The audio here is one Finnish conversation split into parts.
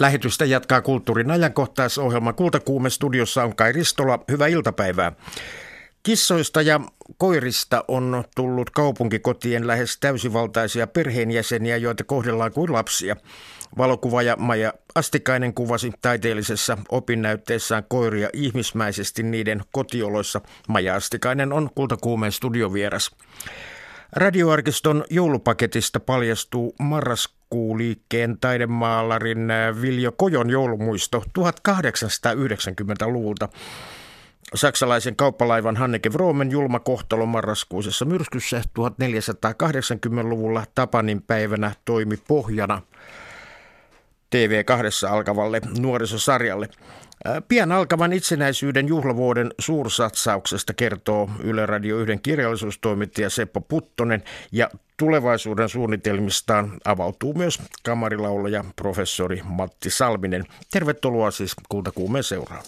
Lähetystä jatkaa kulttuurin ajankohtaisohjelma. Kultakuume studiossa on Kai Ristola. Hyvää iltapäivää. Kissoista ja koirista on tullut kaupunkikotien lähes täysivaltaisia perheenjäseniä, joita kohdellaan kuin lapsia. Valokuvaaja Maja Astikainen kuvasi taiteellisessa opinnäytteessään koiria ihmismäisesti niiden kotioloissa. Maja Astikainen on Kultakuumeen studiovieras. Radioarkiston joulupaketista paljastuu marraskuuliikkeen taidemaalarin Viljo Kojon joulumuisto 1890-luvulta. Saksalaisen kauppalaivan Hanneke Vromen julma kohtalo marraskuisessa myrskyssä 1480-luvulla Tapanin päivänä toimi pohjana TV2 alkavalle nuorisosarjalle. Pian alkavan itsenäisyyden juhlavuoden suursatsauksesta kertoo Yle Radio 1 kirjallisuustoimittaja Seppo Puttonen ja tulevaisuuden suunnitelmistaan avautuu myös kamarilaulaja professori Matti Salminen. Tervetuloa siis Kultakuumeen seuraan.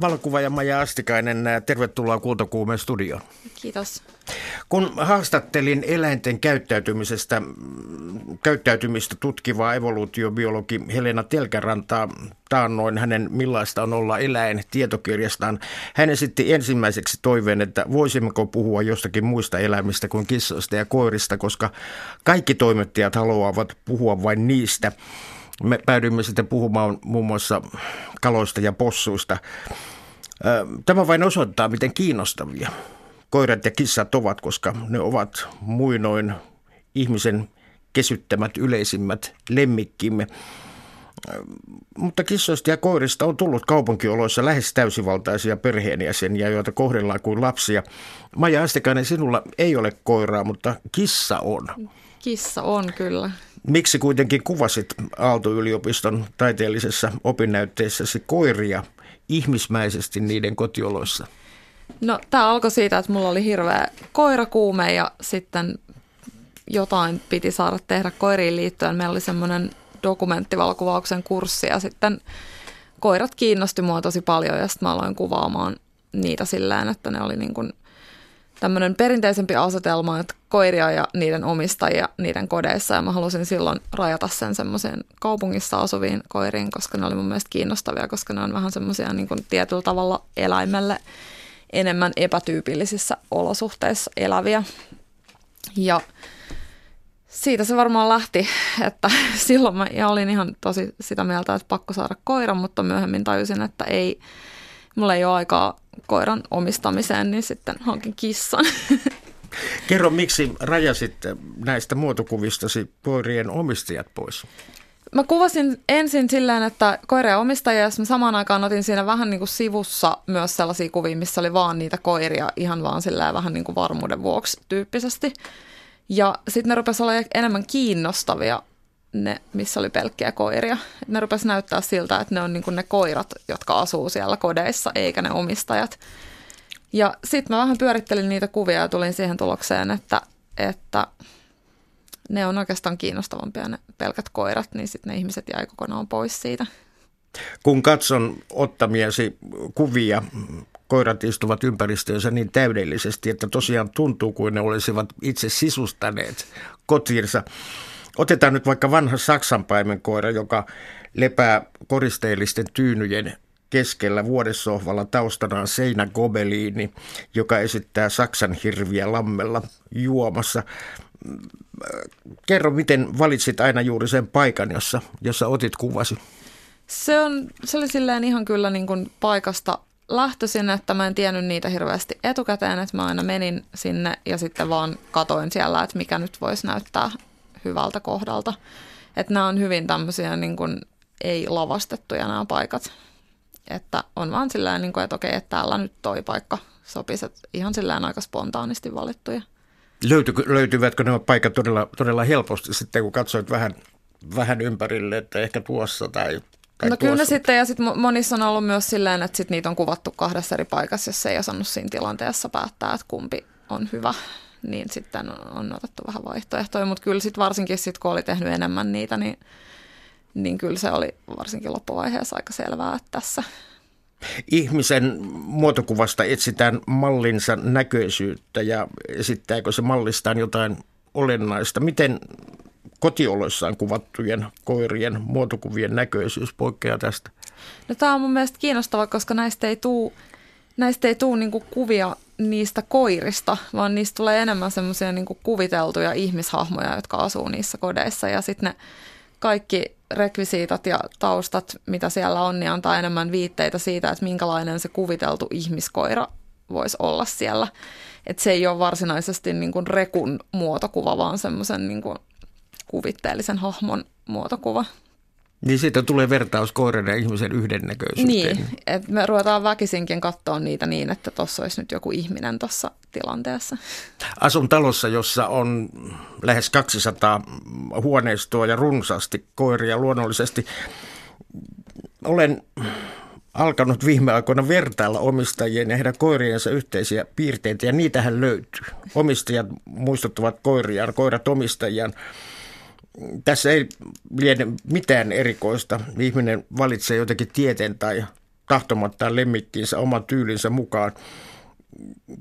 Valokuvaaja Maja Astikainen, tervetuloa Kultakuumeen studioon. Kiitos. Kun haastattelin eläinten käyttäytymisestä, käyttäytymistä tutkivaa evoluutiobiologi Helena Telkärantaa taannoin hänen Millaista on olla eläin tietokirjastaan, hän esitti ensimmäiseksi toiveen, että voisimmeko puhua jostakin muista eläimistä kuin kissoista ja koirista, koska kaikki toimittajat haluavat puhua vain niistä. Me päädyimme sitten puhumaan muun muassa kaloista ja possuista. Tämä vain osoittaa, miten kiinnostavia koirat ja kissat ovat, koska ne ovat muinoin ihmisen kesyttämät yleisimmät lemmikkimme. Mutta kissoista ja koirista on tullut kaupunkioloissa lähes täysivaltaisia perheenjäseniä, joita kohdellaan kuin lapsia. Maja Astekainen, sinulla ei ole koiraa, mutta kissa on. Kissa on kyllä. Miksi kuitenkin kuvasit Aalto-yliopiston taiteellisessa opinnäytteessäsi koiria ihmismäisesti niiden kotioloissa? No tämä alkoi siitä, että mulla oli hirveä koirakuume ja sitten jotain piti saada tehdä koiriin liittyen. Meillä oli semmoinen dokumenttivalokuvauksen kurssi ja sitten koirat kiinnosti mua tosi paljon ja sitten mä aloin kuvaamaan niitä sillä että ne oli niin kuin – tämmöinen perinteisempi asetelma, että koiria ja niiden omistajia niiden kodeissa. Ja mä halusin silloin rajata sen semmoiseen kaupungissa asuviin koiriin, koska ne oli mun mielestä kiinnostavia, koska ne on vähän semmoisia niin kuin tietyllä tavalla eläimelle enemmän epätyypillisissä olosuhteissa eläviä. Ja siitä se varmaan lähti, että silloin mä ja olin ihan tosi sitä mieltä, että pakko saada koira, mutta myöhemmin tajusin, että ei, mulla ei ole aikaa koiran omistamiseen, niin sitten hankin kissan. Kerro, miksi rajasit näistä muotokuvistasi koirien omistajat pois? Mä kuvasin ensin silleen, että koirien omistajia, ja mä samaan aikaan otin siinä vähän niin kuin sivussa myös sellaisia kuvia, missä oli vaan niitä koiria ihan vaan silleen vähän niin kuin varmuuden vuoksi tyyppisesti. Ja sitten ne rupesi olla enemmän kiinnostavia ne, missä oli pelkkiä koiria. Ne rupesi näyttää siltä, että ne on niinku ne koirat, jotka asuu siellä kodeissa, eikä ne omistajat. Ja sitten mä vähän pyörittelin niitä kuvia ja tulin siihen tulokseen, että, että ne on oikeastaan kiinnostavampia ne pelkät koirat, niin sitten ne ihmiset jäi kokonaan pois siitä. Kun katson ottamiesi kuvia, koirat istuvat ympäristöönsä niin täydellisesti, että tosiaan tuntuu kuin ne olisivat itse sisustaneet kotiinsa. Otetaan nyt vaikka vanha saksanpaimenkoira, joka lepää koristeellisten tyynyjen keskellä vuodessohvalla taustanaan seinägobeliini, joka esittää Saksan hirviä lammella juomassa. Kerro, miten valitsit aina juuri sen paikan, jossa, jossa otit kuvasi? Se, on, se oli silleen ihan kyllä niin kuin paikasta lähtöisin, että mä en tiennyt niitä hirveästi etukäteen, että mä aina menin sinne ja sitten vaan katoin siellä, että mikä nyt voisi näyttää hyvältä kohdalta. Että nämä on hyvin tämmöisiä niin kuin ei lavastettuja nämä paikat. Että on vaan sillä niin kuin, että okei, että täällä nyt toi paikka sopisi, että ihan sillä aika spontaanisti valittuja. Löyty, löytyvätkö nämä paikat todella, todella helposti sitten, kun katsoit vähän, vähän ympärille, että ehkä tuossa tai tai no kyllä sitten, ja sitten monissa on ollut myös silleen, että sit niitä on kuvattu kahdessa eri paikassa, jos ei osannut siinä tilanteessa päättää, että kumpi on hyvä niin sitten on otettu vähän vaihtoehtoja, mutta kyllä sitten varsinkin sit, kun oli tehnyt enemmän niitä, niin, niin kyllä se oli varsinkin loppuvaiheessa aika selvää, että tässä, Ihmisen muotokuvasta etsitään mallinsa näköisyyttä ja esittääkö se mallistaan jotain olennaista. Miten kotioloissaan kuvattujen koirien muotokuvien näköisyys poikkeaa tästä? No, tämä on mun mielestä kiinnostava, koska näistä ei tule näistä ei tule niinku kuvia niistä koirista, vaan niistä tulee enemmän semmoisia niinku kuviteltuja ihmishahmoja, jotka asuu niissä kodeissa. Ja sitten ne kaikki rekvisiitat ja taustat, mitä siellä on, niin antaa enemmän viitteitä siitä, että minkälainen se kuviteltu ihmiskoira voisi olla siellä. Että se ei ole varsinaisesti niin kuin rekun muotokuva, vaan semmoisen niin kuin kuvitteellisen hahmon muotokuva. Niin siitä tulee vertaus koiran ja ihmisen yhdennäköisyyteen. Niin, että me ruvetaan väkisinkin katsoa niitä niin, että tuossa olisi nyt joku ihminen tuossa tilanteessa. Asun talossa, jossa on lähes 200 huoneistoa ja runsaasti koiria luonnollisesti. Olen alkanut viime aikoina vertailla omistajien ja heidän koiriensa yhteisiä piirteitä, ja niitähän löytyy. Omistajat muistuttavat koiriaan, koirat omistajiaan tässä ei liene mitään erikoista. Ihminen valitsee jotenkin tieteen tai tahtomattaan lemmikkiinsä oman tyylinsä mukaan.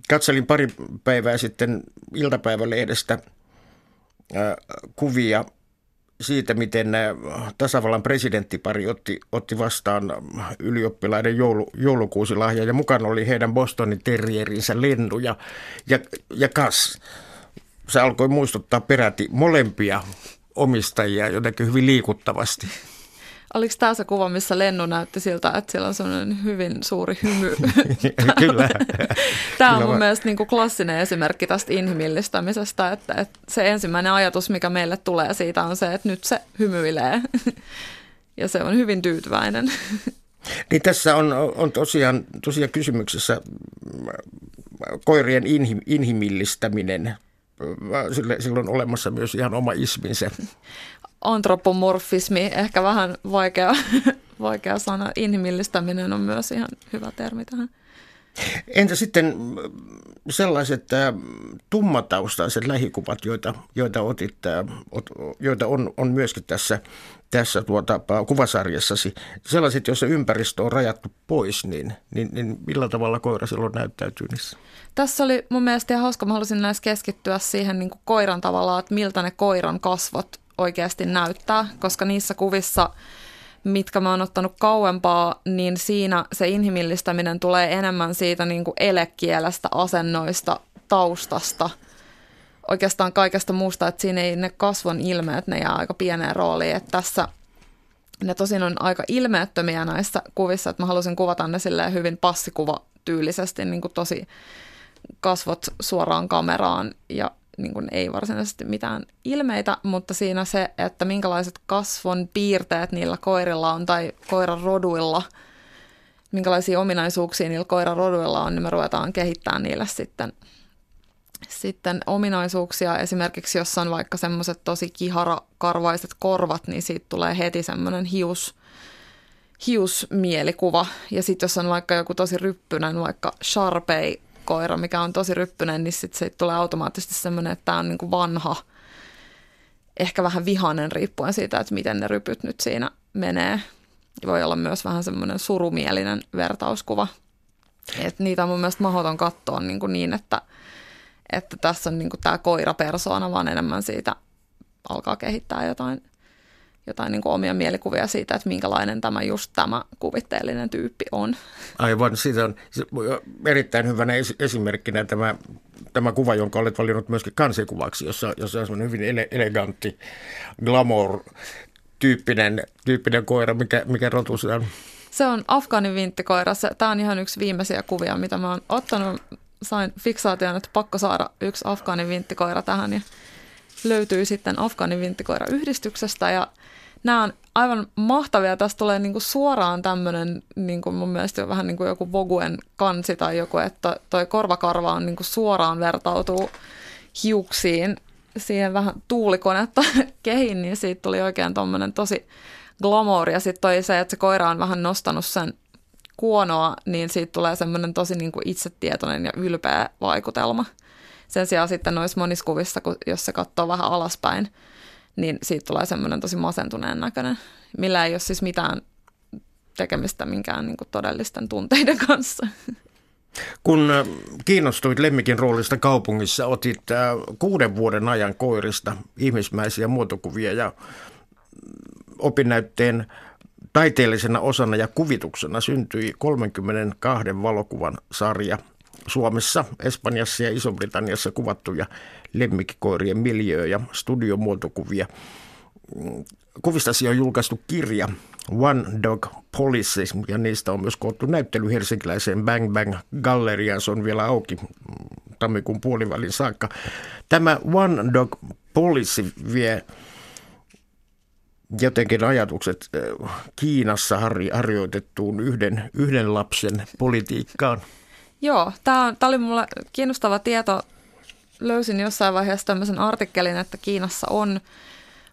Katselin pari päivää sitten iltapäivälehdestä kuvia siitä, miten tasavallan presidenttipari otti, otti vastaan ylioppilaiden joulu, joulukuusilahja ja mukana oli heidän Bostonin terrierinsä Lennu ja, ja, ja Kas. Se alkoi muistuttaa peräti molempia omistajia jotenkin hyvin liikuttavasti. Oliko tämä se kuva, missä Lennu näytti siltä, että sillä on sellainen hyvin suuri hymy? Kyllä. Tämä on Kyllä mun mielestä niin kuin klassinen esimerkki tästä inhimillistämisestä, että, että se ensimmäinen ajatus, mikä meille tulee siitä, on se, että nyt se hymyilee ja se on hyvin tyytyväinen. Niin tässä on, on tosiaan, tosiaan kysymyksessä koirien inhimillistäminen sille, silloin olemassa myös ihan oma isminsä. Antropomorfismi, ehkä vähän vaikea, vaikea sana. Inhimillistäminen on myös ihan hyvä termi tähän. Entä sitten sellaiset tummataustaiset lähikuvat, joita, joita otit, joita on, on myöskin tässä, tässä tuota, kuvasarjassasi, sellaiset, joissa ympäristö on rajattu pois, niin, niin, niin millä tavalla koira silloin näyttäytyy niissä? Tässä oli mun mielestä ihan hauska, mä haluaisin näissä keskittyä siihen niin kuin koiran tavallaan, että miltä ne koiran kasvot oikeasti näyttää, koska niissä kuvissa – mitkä mä oon ottanut kauempaa, niin siinä se inhimillistäminen tulee enemmän siitä niin kuin elekielestä, asennoista, taustasta, oikeastaan kaikesta muusta, että siinä ei ne kasvon ilmeet, ne jää aika pieneen rooliin, että tässä ne tosin on aika ilmeettömiä näissä kuvissa, että mä halusin kuvata ne silleen hyvin passikuva tyylisesti, niin kuin tosi kasvot suoraan kameraan ja niin kuin ei varsinaisesti mitään ilmeitä, mutta siinä se, että minkälaiset kasvon piirteet niillä koirilla on tai koiran roduilla, minkälaisia ominaisuuksia niillä koiran roduilla on, niin me ruvetaan kehittämään niille sitten, sitten ominaisuuksia. Esimerkiksi jos on vaikka semmoiset tosi kiharakarvaiset korvat, niin siitä tulee heti semmoinen hius, hiusmielikuva. Ja sitten jos on vaikka joku tosi ryppynen, vaikka Sharpei koira, mikä on tosi ryppyinen, niin sitten se tulee automaattisesti semmoinen, että tämä on niin kuin vanha, ehkä vähän vihainen riippuen siitä, että miten ne rypyt nyt siinä menee. Voi olla myös vähän semmoinen surumielinen vertauskuva. Et niitä on mun mielestä mahdoton katsoa niin, niin että, että tässä on niin kuin tämä koirapersoona, vaan enemmän siitä alkaa kehittää jotain – jotain niin kuin omia mielikuvia siitä, että minkälainen tämä just tämä kuvitteellinen tyyppi on. Aivan, siitä on erittäin hyvänä esimerkkinä tämä, tämä kuva, jonka olet valinnut myöskin kansikuvaksi, jossa, jossa on hyvin ele, elegantti glamour tyyppinen, tyyppinen koira, mikä, mikä rotu se on? Se on afgaanivinttikoira. Tämä on ihan yksi viimeisiä kuvia, mitä mä oon ottanut. Sain fiksaation, että pakko saada yksi afgaanivinttikoira tähän ja löytyy sitten afgaanivinttikoira-yhdistyksestä ja nämä on aivan mahtavia. Tästä tulee niinku suoraan tämmöinen, niinku mun mielestä vähän niin kuin joku Voguen kansi tai joku, että toi korvakarva on niinku suoraan vertautuu hiuksiin siihen vähän tuulikonetta kehin, niin siitä tuli oikein tuommoinen tosi glamour. Ja sitten toi se, että se koira on vähän nostanut sen kuonoa, niin siitä tulee semmoinen tosi niin kuin itsetietoinen ja ylpeä vaikutelma. Sen sijaan sitten noissa monissa kuvissa, kun, jos se katsoo vähän alaspäin, niin siitä tulee semmoinen tosi masentuneen näköinen, millä ei ole siis mitään tekemistä minkään niin kuin todellisten tunteiden kanssa. Kun kiinnostuit lemmikin roolista kaupungissa, otit kuuden vuoden ajan koirista ihmismäisiä muotokuvia ja opinnäytteen taiteellisena osana ja kuvituksena syntyi 32 valokuvan sarja Suomessa, Espanjassa ja Iso-Britanniassa kuvattuja lemmikkikoirien miljöö- ja studiomuotokuvia. Kuvistasi on julkaistu kirja One Dog Policy ja niistä on myös koottu näyttely helsinkiläiseen Bang Bang Galleriaan. Se on vielä auki tammikuun puolivälin saakka. Tämä One Dog Policy vie jotenkin ajatukset Kiinassa harjoitettuun yhden, yhden lapsen politiikkaan. Joo, tämä oli mulle kiinnostava tieto. Löysin jossain vaiheessa tämmöisen artikkelin, että Kiinassa on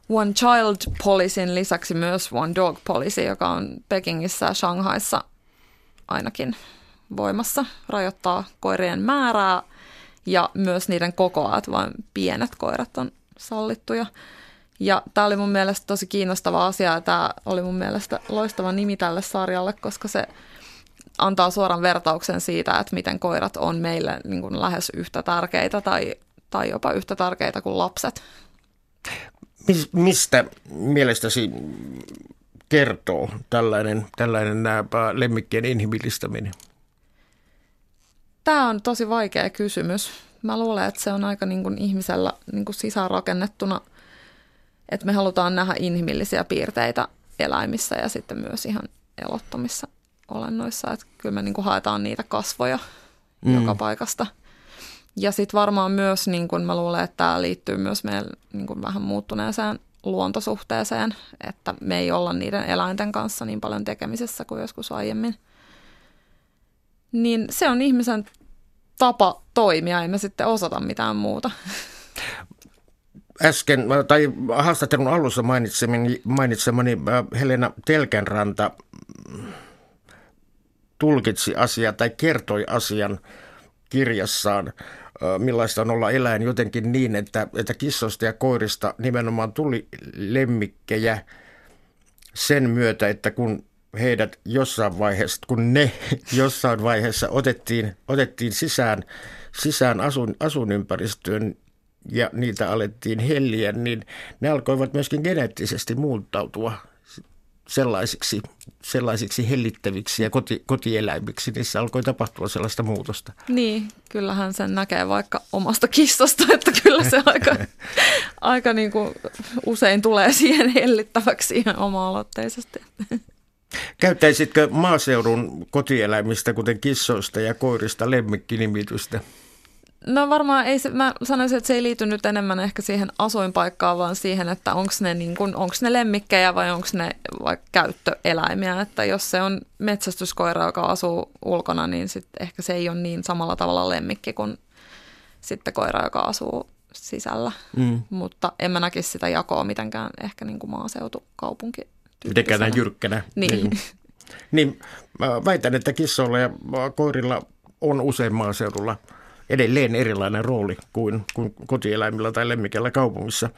One Child Policyn lisäksi myös One Dog Policy, joka on Pekingissä ja Shanghaissa ainakin voimassa, rajoittaa koirien määrää ja myös niiden kokoa, että vain pienet koirat on sallittuja. Ja tämä oli mun mielestä tosi kiinnostava asia ja tämä oli mun mielestä loistava nimi tälle sarjalle, koska se antaa suoran vertauksen siitä, että miten koirat on meille niin kuin lähes yhtä tärkeitä tai, tai jopa yhtä tärkeitä kuin lapset. Mistä mielestäsi kertoo tällainen, tällainen lemmikkien inhimillistäminen? Tämä on tosi vaikea kysymys. Mä luulen, että se on aika niin kuin ihmisellä niin kuin sisäänrakennettuna, että me halutaan nähdä inhimillisiä piirteitä eläimissä ja sitten myös ihan elottomissa olennoissa. Että kyllä me niin kuin haetaan niitä kasvoja mm. joka paikasta – ja sitten varmaan myös, niin kun mä luulen, että tämä liittyy myös meidän niin kun vähän muuttuneeseen luontosuhteeseen, että me ei olla niiden eläinten kanssa niin paljon tekemisessä kuin joskus aiemmin. Niin se on ihmisen tapa toimia, ei me sitten osata mitään muuta. Äsken, tai haastattelun alussa mainitsemani, mainitsemani äh, Helena Telkänranta tulkitsi asiaa tai kertoi asian kirjassaan millaista on olla eläin jotenkin niin, että, että kissoista ja koirista nimenomaan tuli lemmikkejä sen myötä, että kun heidät jossain vaiheessa, kun ne jossain vaiheessa otettiin, otettiin sisään, sisään asun, asunympäristöön ja niitä alettiin helliä, niin ne alkoivat myöskin geneettisesti muuttautua sellaisiksi, sellaisiksi hellittäviksi ja koti, kotieläimiksi, niissä alkoi tapahtua sellaista muutosta. Niin, kyllähän sen näkee vaikka omasta kissasta, että kyllä se aika, aika niin kuin usein tulee siihen hellittäväksi ihan oma-aloitteisesti. Käyttäisitkö maaseudun kotieläimistä, kuten kissoista ja koirista, lemmikkinimitystä? No varmaan ei se, mä sanoisin, että se ei liity nyt enemmän ehkä siihen asuinpaikkaan, vaan siihen, että onko ne, niin kun, onks ne lemmikkejä vai onko ne vaikka käyttöeläimiä. Että jos se on metsästyskoira, joka asuu ulkona, niin sit ehkä se ei ole niin samalla tavalla lemmikki kuin sitten koira, joka asuu sisällä. Mm. Mutta en mä näkisi sitä jakoa mitenkään ehkä niin kuin maaseutu, kaupunki. Mitenkään näin jyrkkänä. Niin. niin. niin väitän, että kissoilla ja koirilla on usein maaseudulla – edelleen erilainen rooli kuin, kuin kotieläimillä tai lemmikellä kaupungissa.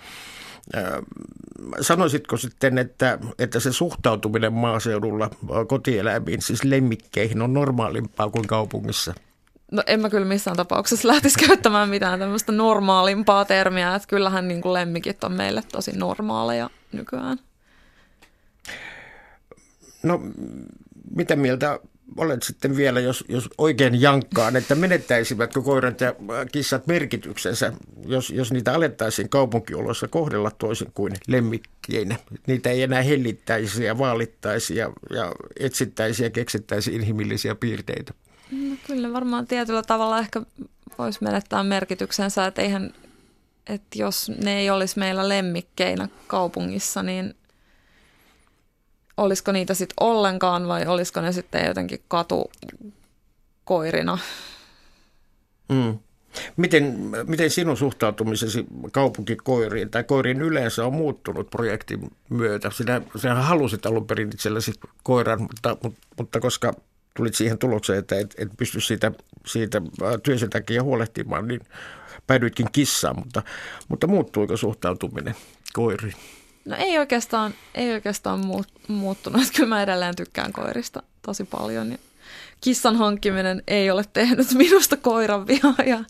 Sanoisitko sitten, että, että se suhtautuminen maaseudulla kotieläimiin, siis lemmikkeihin, on normaalimpaa kuin kaupungissa? No en mä kyllä missään tapauksessa lähtisi käyttämään mitään tämmöistä normaalimpaa termiä, että kyllähän niin kuin lemmikit on meille tosi normaaleja nykyään. No mitä mieltä olet sitten vielä, jos, jos oikein jankkaan, että menettäisivätkö koirat ja kissat merkityksensä, jos, jos niitä alettaisiin kaupunkioloissa kohdella toisin kuin lemmikkeinä. Niitä ei enää hellittäisi ja vaalittaisi ja, ja etsittäisi ja keksittäisi inhimillisiä piirteitä. No kyllä varmaan tietyllä tavalla ehkä voisi menettää merkityksensä, että eihän, että jos ne ei olisi meillä lemmikkeinä kaupungissa, niin olisiko niitä sitten ollenkaan vai olisiko ne sitten jotenkin katukoirina? Mm. Miten, miten sinun suhtautumisesi kaupunkikoiriin tai koiriin yleensä on muuttunut projektin myötä? Sinä, sinä halusit alun perin itsellesi koiran, mutta, mutta koska tulit siihen tulokseen, että et, et pysty siitä, siitä työsi takia huolehtimaan, niin päädyitkin kissaan, mutta, mutta muuttuiko suhtautuminen koiriin? No ei oikeastaan, ei oikeastaan muut, muuttunut. Kyllä mä edelleen tykkään koirista tosi paljon. Ja kissan hankkiminen ei ole tehnyt minusta koiran vihaa.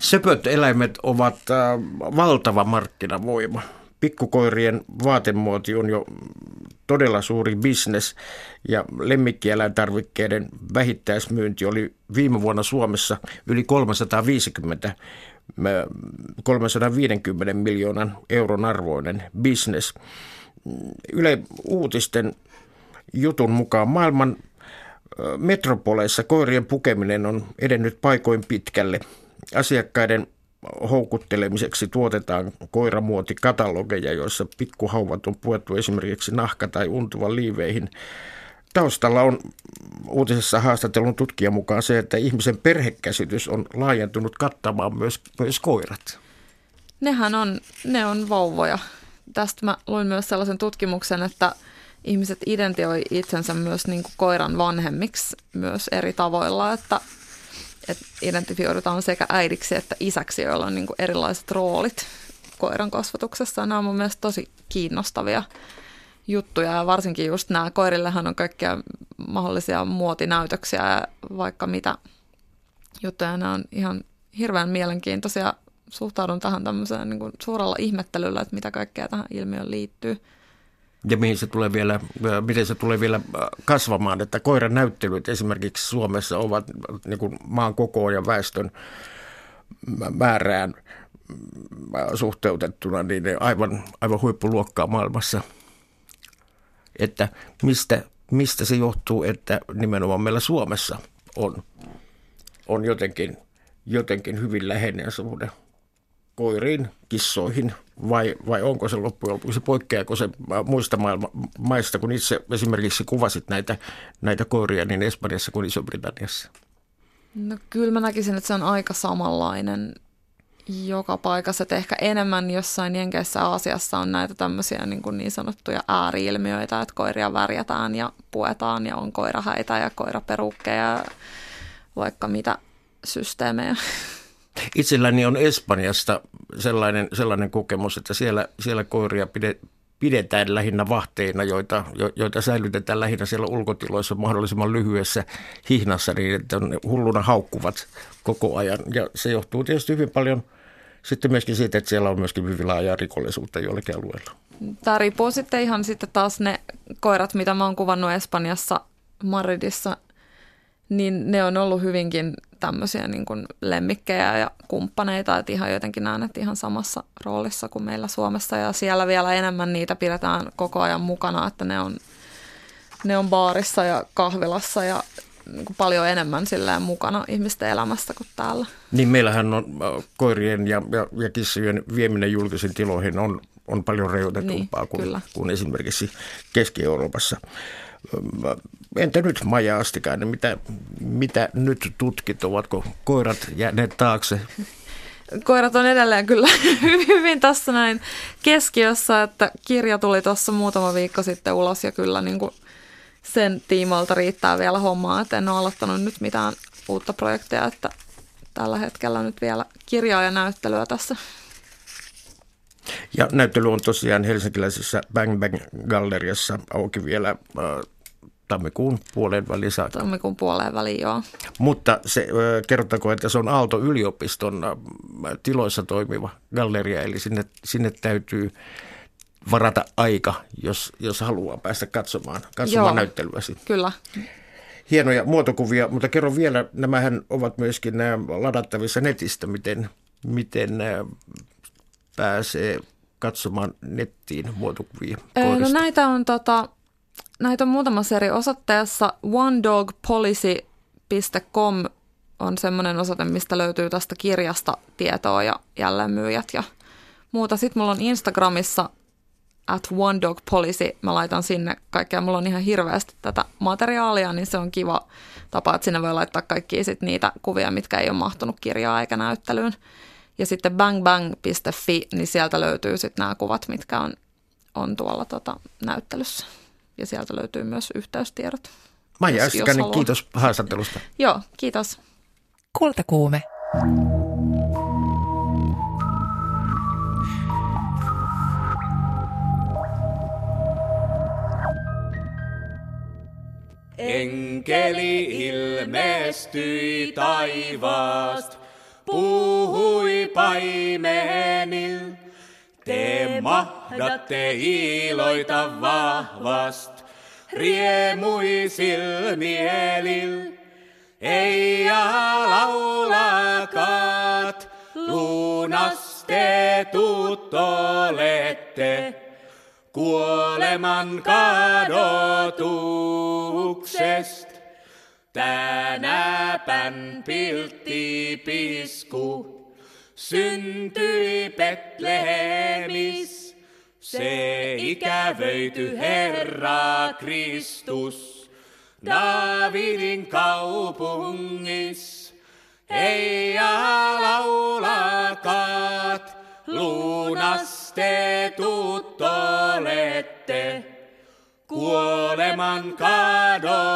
Söpöt eläimet ovat äh, valtava markkinavoima. Pikkukoirien vaatemuoti on jo todella suuri bisnes ja lemmikkieläintarvikkeiden vähittäismyynti oli viime vuonna Suomessa yli 350 350 miljoonan euron arvoinen bisnes. Yle Uutisten jutun mukaan maailman metropoleissa koirien pukeminen on edennyt paikoin pitkälle. Asiakkaiden houkuttelemiseksi tuotetaan koiramuotikatalogeja, joissa pikkuhauvat on puettu esimerkiksi nahka- tai untuvan liiveihin. Taustalla on uutisessa haastattelun tutkijan mukaan se, että ihmisen perhekäsitys on laajentunut kattamaan myös, myös koirat. Nehän on, ne on vauvoja. Tästä mä luin myös sellaisen tutkimuksen, että ihmiset identioi itsensä myös niin kuin koiran vanhemmiksi myös eri tavoilla, että, että identifioidutaan sekä äidiksi että isäksi, joilla on niin kuin erilaiset roolit koiran kasvatuksessa. Nämä on mun mielestä tosi kiinnostavia juttuja ja varsinkin just nämä koirillehan on kaikkia mahdollisia muotinäytöksiä ja vaikka mitä juttuja. Nämä on ihan hirveän mielenkiintoisia. Suhtaudun tähän tämmöiseen niin kuin suurella ihmettelyllä, että mitä kaikkea tähän ilmiöön liittyy. Ja mihin se tulee vielä, miten se tulee vielä kasvamaan, että koiran näyttelyt esimerkiksi Suomessa ovat niin kuin maan kokoon ja väestön määrään suhteutettuna niin aivan, aivan huippuluokkaa maailmassa – että mistä, mistä se johtuu, että nimenomaan meillä Suomessa on, on jotenkin, jotenkin hyvin läheinen suhde koiriin, kissoihin, vai, vai onko se loppujen lopuksi, poikkeako se muista maailma, maista, kun itse esimerkiksi kuvasit näitä, näitä koiria niin Espanjassa kuin Iso-Britanniassa? No kyllä mä näkisin, että se on aika samanlainen joka paikassa, että ehkä enemmän jossain Jenkeissä Aasiassa on näitä tämmöisiä niin, kuin niin sanottuja ääriilmiöitä, että koiria värjätään ja puetaan ja on koirahäitä ja koiraperukkeja ja vaikka mitä systeemejä. Itselläni on Espanjasta sellainen, sellainen kokemus, että siellä, siellä koiria pidetään lähinnä vahteina, joita, joita säilytetään lähinnä siellä ulkotiloissa mahdollisimman lyhyessä hihnassa, niin että ne hulluna haukkuvat koko ajan. Ja se johtuu tietysti hyvin paljon sitten myöskin siitä, että siellä on myöskin hyvin laajaa rikollisuutta joillakin alueilla. Tämä riippuu sitten ihan sitten taas ne koirat, mitä mä oon kuvannut Espanjassa, Madridissa, niin ne on ollut hyvinkin tämmöisiä niin kuin lemmikkejä ja kumppaneita, että ihan jotenkin näen, että ihan samassa roolissa kuin meillä Suomessa ja siellä vielä enemmän niitä pidetään koko ajan mukana, että ne on, ne on baarissa ja kahvilassa ja niin kuin paljon enemmän silleen mukana ihmisten elämässä kuin täällä. Niin meillähän on äh, koirien ja, ja, ja kissojen vieminen julkisiin tiloihin on, on paljon rajoitetumpaa niin, kuin, kuin esimerkiksi Keski-Euroopassa. Entä nyt Maja Astikainen, mitä, mitä nyt tutkit, ovatko koirat jääneet taakse? Koirat on edelleen kyllä hyvin tässä näin keskiössä, että kirja tuli tuossa muutama viikko sitten ulos ja kyllä niin kuin sen tiimoilta riittää vielä hommaa, että en ole aloittanut nyt mitään uutta projekteja, että tällä hetkellä nyt vielä kirjaa ja näyttelyä tässä. Ja näyttely on tosiaan helsinkiläisessä Bang Bang Galleriassa auki vielä äh, tammikuun puoleen väliin saakka. Tammikuun puoleen väliin, joo. Mutta se, kerrottako, että se on Aalto-yliopiston tiloissa toimiva galleria, eli sinne, sinne täytyy varata aika, jos, jos haluaa päästä katsomaan, katsomaan Joo, näyttelyäsi. Kyllä. Hienoja muotokuvia, mutta kerro vielä, nämähän ovat myöskin nämä ladattavissa netistä, miten, miten pääsee katsomaan nettiin muotokuvia No näitä on, tota, näitä on muutamassa eri osoitteessa. onedogpolicy.com on semmoinen osoite, mistä löytyy tästä kirjasta tietoa ja jälleenmyyjät ja muuta. Sitten mulla on Instagramissa at One Dog Policy, mä laitan sinne kaikkea, mulla on ihan hirveästi tätä materiaalia, niin se on kiva tapa, että sinne voi laittaa kaikkia sit niitä kuvia, mitkä ei ole mahtunut kirjaa eikä näyttelyyn. Ja sitten bangbang.fi, niin sieltä löytyy sitten nämä kuvat, mitkä on, on tuolla tota, näyttelyssä. Ja sieltä löytyy myös yhteystiedot. Maija Östikäinen, kiitos haastattelusta. Joo, kiitos. Kultakuume. Enkeli ilmestyi taivaasta puhui paimenil. Te mahdatte iloita vahvast, riemuisil mielil. Ei ja laulakaat, lunastetut olette kuoleman kadotuksest. Tänäpän piltti pisku syntyi Betlehemis. Se ikävöity Herra Kristus Davidin kaupungis. Ei laulakaat, lunastetut olette kuoleman kadotuksesta.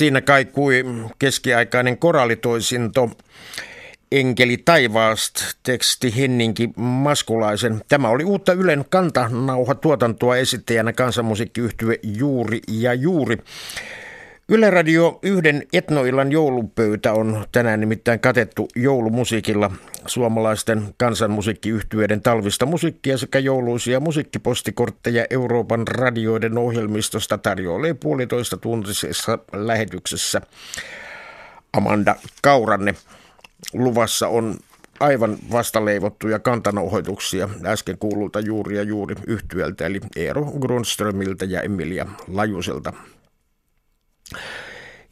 Siinä kaikui keskiaikainen korallitoisinto Enkeli taivaast, teksti Henninki Maskulaisen. Tämä oli uutta Ylen kantanauha tuotantoa esittäjänä kansanmusiikkiyhtye Juuri ja Juuri. Yle Radio yhden etnoillan joulupöytä on tänään nimittäin katettu joulumusiikilla suomalaisten kansanmusiikkiyhtyeiden talvista musiikkia sekä jouluisia musiikkipostikortteja Euroopan radioiden ohjelmistosta tarjoilee puolitoista tuntisessa lähetyksessä Amanda Kauranne. Luvassa on aivan vastaleivottuja kantanauhoituksia äsken kuululta juuri ja juuri yhtyöltä eli Eero Grundströmiltä ja Emilia Lajuselta.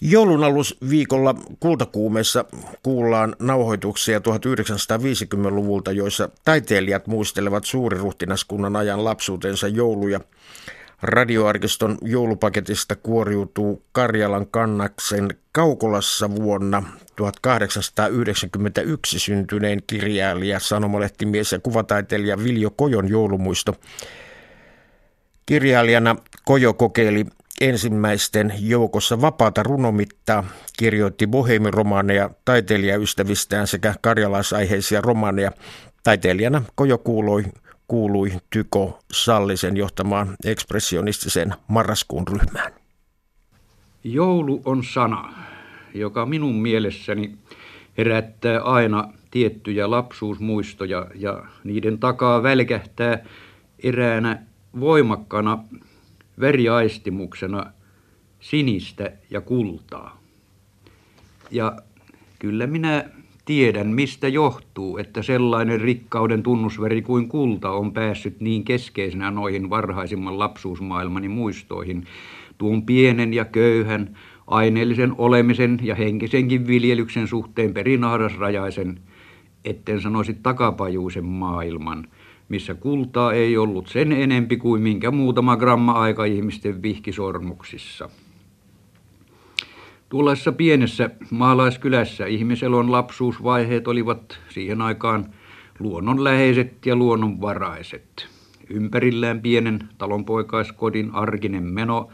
Joulun alusviikolla Kultakuumeessa kuullaan nauhoituksia 1950-luvulta, joissa taiteilijat muistelevat suuriruhtinaskunnan ajan lapsuutensa jouluja. Radioarkiston joulupaketista kuoriutuu Karjalan kannaksen Kaukolassa vuonna 1891 syntyneen kirjailija, sanomalehtimies ja kuvataiteilija Viljo Kojon joulumuisto. Kirjailijana Kojo kokeili ensimmäisten joukossa vapaata runomittaa, kirjoitti boheemiromaaneja taiteilijaystävistään sekä karjalaisaiheisia romaaneja. Taiteilijana Kojo kuului, kuului Tyko Sallisen johtamaan ekspressionistiseen marraskuun ryhmään. Joulu on sana, joka minun mielessäni herättää aina tiettyjä lapsuusmuistoja ja niiden takaa välkähtää eräänä voimakkana veriaistimuksena sinistä ja kultaa. Ja kyllä minä tiedän, mistä johtuu, että sellainen rikkauden tunnusveri kuin kulta on päässyt niin keskeisenä noihin varhaisimman lapsuusmaailmani muistoihin, tuon pienen ja köyhän, aineellisen olemisen ja henkisenkin viljelyksen suhteen perinahdasrajaisen, etten sanoisi takapajuisen maailman – missä kultaa ei ollut sen enempi kuin minkä muutama gramma aika ihmisten vihkisormuksissa. Tuollaisessa pienessä maalaiskylässä ihmiselon lapsuusvaiheet olivat siihen aikaan luonnonläheiset ja luonnonvaraiset. Ympärillään pienen talonpoikaiskodin arkinen meno,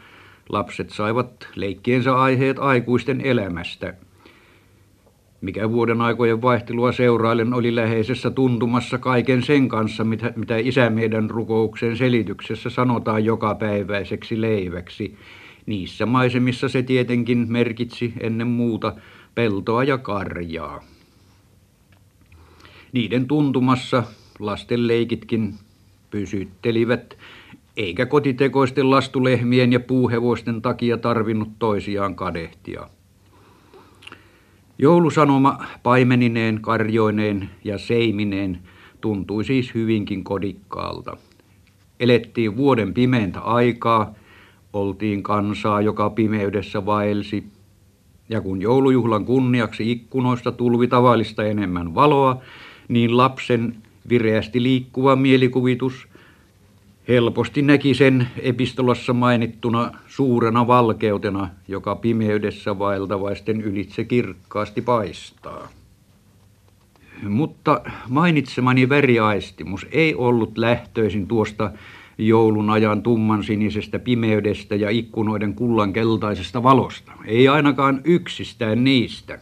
lapset saivat leikkiensä aiheet aikuisten elämästä. Mikä vuoden aikojen vaihtelua seurailen oli läheisessä tuntumassa kaiken sen kanssa, mitä, mitä isä meidän rukouksen selityksessä sanotaan jokapäiväiseksi leiväksi. Niissä maisemissa se tietenkin merkitsi ennen muuta peltoa ja karjaa. Niiden tuntumassa lasten leikitkin pysyttelivät, eikä kotitekoisten lastulehmien ja puuhevosten takia tarvinnut toisiaan kadehtia. Joulusanoma paimenineen, karjoineen ja seimineen tuntui siis hyvinkin kodikkaalta. Elettiin vuoden pimeintä aikaa, oltiin kansaa, joka pimeydessä vaelsi, ja kun joulujuhlan kunniaksi ikkunoista tulvi tavallista enemmän valoa, niin lapsen vireästi liikkuva mielikuvitus helposti näki sen epistolassa mainittuna suurena valkeutena, joka pimeydessä vaeltavaisten ylitse kirkkaasti paistaa. Mutta mainitsemani väriaistimus ei ollut lähtöisin tuosta joulun ajan tumman sinisestä pimeydestä ja ikkunoiden kullan keltaisesta valosta. Ei ainakaan yksistään niistä.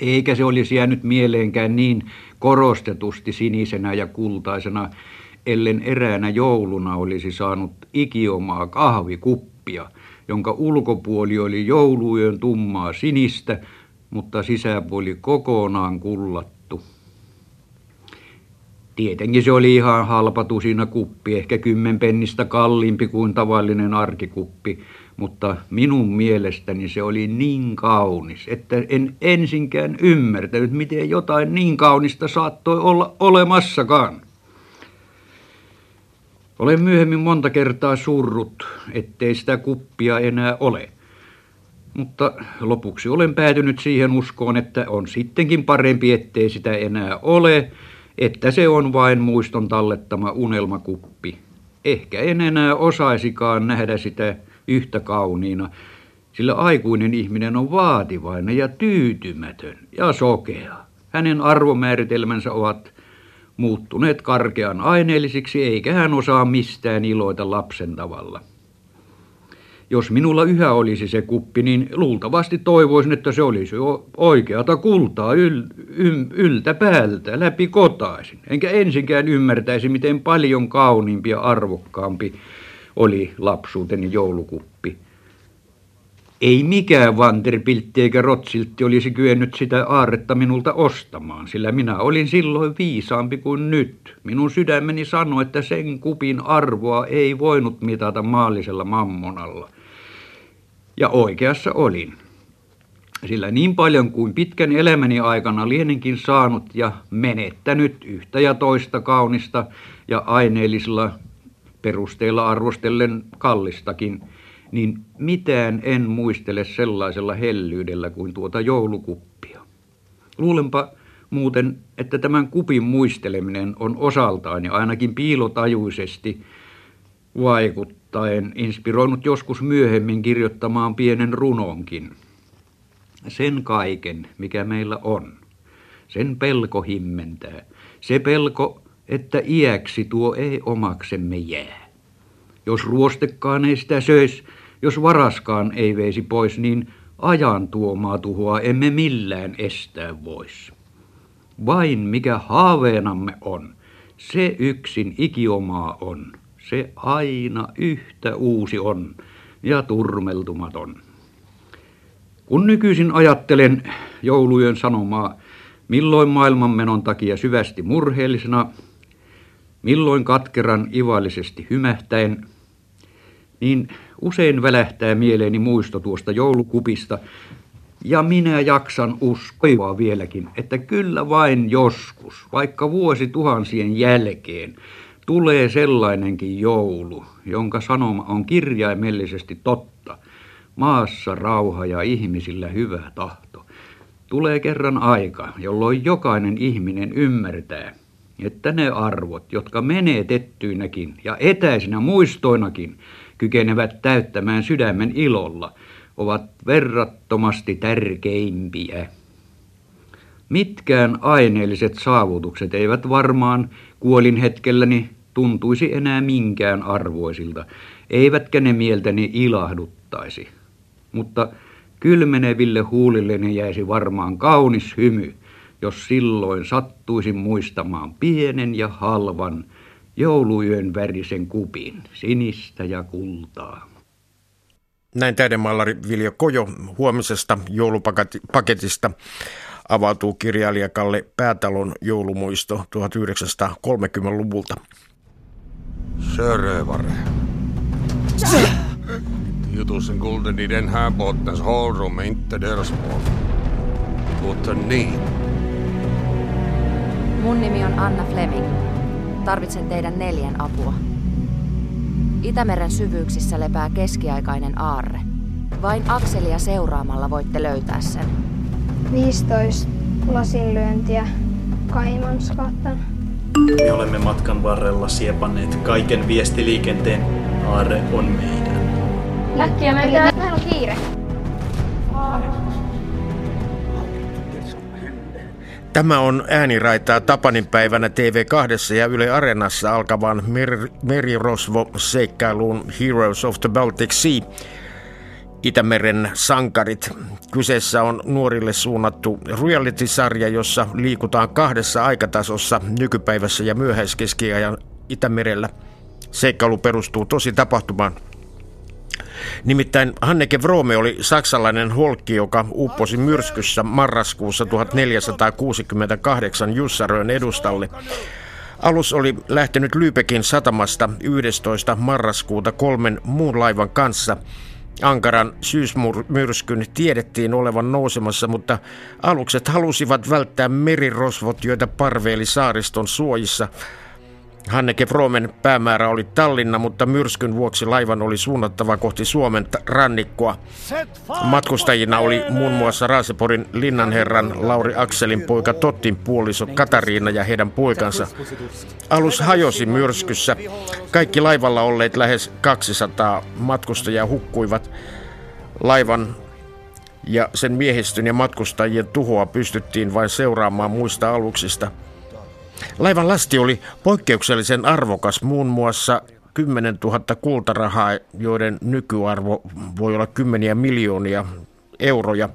Eikä se olisi jäänyt mieleenkään niin korostetusti sinisenä ja kultaisena, ellen eräänä jouluna olisi saanut ikiomaa kahvikuppia, jonka ulkopuoli oli jouluyön tummaa sinistä, mutta sisäpuoli kokonaan kullattu. Tietenkin se oli ihan halpatusina kuppi, ehkä kymmenpennistä kalliimpi kuin tavallinen arkikuppi, mutta minun mielestäni se oli niin kaunis, että en ensinkään ymmärtänyt, miten jotain niin kaunista saattoi olla olemassakaan. Olen myöhemmin monta kertaa surrut, ettei sitä kuppia enää ole. Mutta lopuksi olen päätynyt siihen uskoon, että on sittenkin parempi, ettei sitä enää ole, että se on vain muiston tallettama unelmakuppi. Ehkä en enää osaisikaan nähdä sitä yhtä kauniina, sillä aikuinen ihminen on vaativainen ja tyytymätön ja sokea. Hänen arvomääritelmänsä ovat muuttuneet karkean aineellisiksi, eikä hän osaa mistään iloita lapsen tavalla. Jos minulla yhä olisi se kuppi, niin luultavasti toivoisin, että se olisi oikeata kultaa yl, yl, yltä päältä, läpi kotaisin. Enkä ensinkään ymmärtäisi, miten paljon kauniimpi ja arvokkaampi oli lapsuuteni joulukuppi. Ei mikään Vanderbiltti eikä Rotsiltti olisi kyennyt sitä aarretta minulta ostamaan, sillä minä olin silloin viisaampi kuin nyt. Minun sydämeni sanoi, että sen kupin arvoa ei voinut mitata maallisella mammonalla. Ja oikeassa olin. Sillä niin paljon kuin pitkän elämäni aikana lienenkin saanut ja menettänyt yhtä ja toista kaunista ja aineellisilla perusteella arvostellen kallistakin, niin mitään en muistele sellaisella hellyydellä kuin tuota joulukuppia. Luulenpa muuten, että tämän kupin muisteleminen on osaltaan ja ainakin piilotajuisesti vaikuttaen inspiroinut joskus myöhemmin kirjoittamaan pienen runonkin. Sen kaiken, mikä meillä on, sen pelko himmentää. Se pelko, että iäksi tuo ei omaksemme jää. Jos ruostekkaan ei sitä söis, jos varaskaan ei veisi pois, niin ajan tuomaa tuhoa emme millään estää vois. Vain mikä haaveenamme on, se yksin ikiomaa on, se aina yhtä uusi on ja turmeltumaton. Kun nykyisin ajattelen joulujen sanomaa, milloin maailmanmenon takia syvästi murheellisena, milloin katkeran ivallisesti hymähtäen, niin usein välähtää mieleeni muisto tuosta joulukupista, ja minä jaksan uskoa vieläkin, että kyllä vain joskus, vaikka vuosi tuhansien jälkeen, tulee sellainenkin joulu, jonka sanoma on kirjaimellisesti totta. Maassa rauha ja ihmisillä hyvä tahto. Tulee kerran aika, jolloin jokainen ihminen ymmärtää, että ne arvot, jotka menetettyinäkin ja etäisinä muistoinakin kykenevät täyttämään sydämen ilolla, ovat verrattomasti tärkeimpiä. Mitkään aineelliset saavutukset eivät varmaan kuolin hetkelläni tuntuisi enää minkään arvoisilta, eivätkä ne mieltäni ilahduttaisi. Mutta kylmeneville huulilleni jäisi varmaan kaunis hymy, jos silloin sattuisin muistamaan pienen ja halvan jouluyön värisen kupin, sinistä ja kultaa. Näin täydemaalari Viljo Kojo huomisesta joulupaketista avautuu kirjailija Kalle Päätalon joulumuisto 1930-luvulta. Sjörövare. Jutusen gulden i den här båtens hålrum är inte deras mål. Utan ni. Mun nimi on Anna Fleming. Tarvitsen teidän neljän apua. Itämeren syvyyksissä lepää keskiaikainen aarre. Vain akselia seuraamalla voitte löytää sen. 15 lasinlyöntiä Kaimanskatan. Me olemme matkan varrella siepanneet kaiken viestiliikenteen. Aarre on meidän. Läkkiä meillä on kiire. Tämä on ääniraitaa Tapanin päivänä TV2 ja Yle Areenassa alkavan mer- merirosvo-seikkailuun Heroes of the Baltic Sea. Itämeren sankarit. Kyseessä on nuorille suunnattu reality-sarja, jossa liikutaan kahdessa aikatasossa nykypäivässä ja myöhäiskeskiajan Itämerellä. Seikkailu perustuu tosi tapahtumaan. Nimittäin Hanneke Vrome oli saksalainen holkki, joka upposi myrskyssä marraskuussa 1468 Jussarön edustalle. Alus oli lähtenyt Lyypekin satamasta 11. marraskuuta kolmen muun laivan kanssa. Ankaran syysmyrskyn tiedettiin olevan nousemassa, mutta alukset halusivat välttää merirosvot, joita parveili saariston suojissa. Hanneke Fromen päämäärä oli Tallinna, mutta myrskyn vuoksi laivan oli suunnattava kohti Suomen rannikkoa. Matkustajina oli muun muassa Raaseporin linnanherran Lauri Akselin poika Tottin puoliso Katariina ja heidän poikansa. Alus hajosi myrskyssä. Kaikki laivalla olleet lähes 200 matkustajaa hukkuivat. Laivan ja sen miehistön ja matkustajien tuhoa pystyttiin vain seuraamaan muista aluksista – Laivan lasti oli poikkeuksellisen arvokas, muun muassa 10 000 kultarahaa, joiden nykyarvo voi olla kymmeniä miljoonia euroja.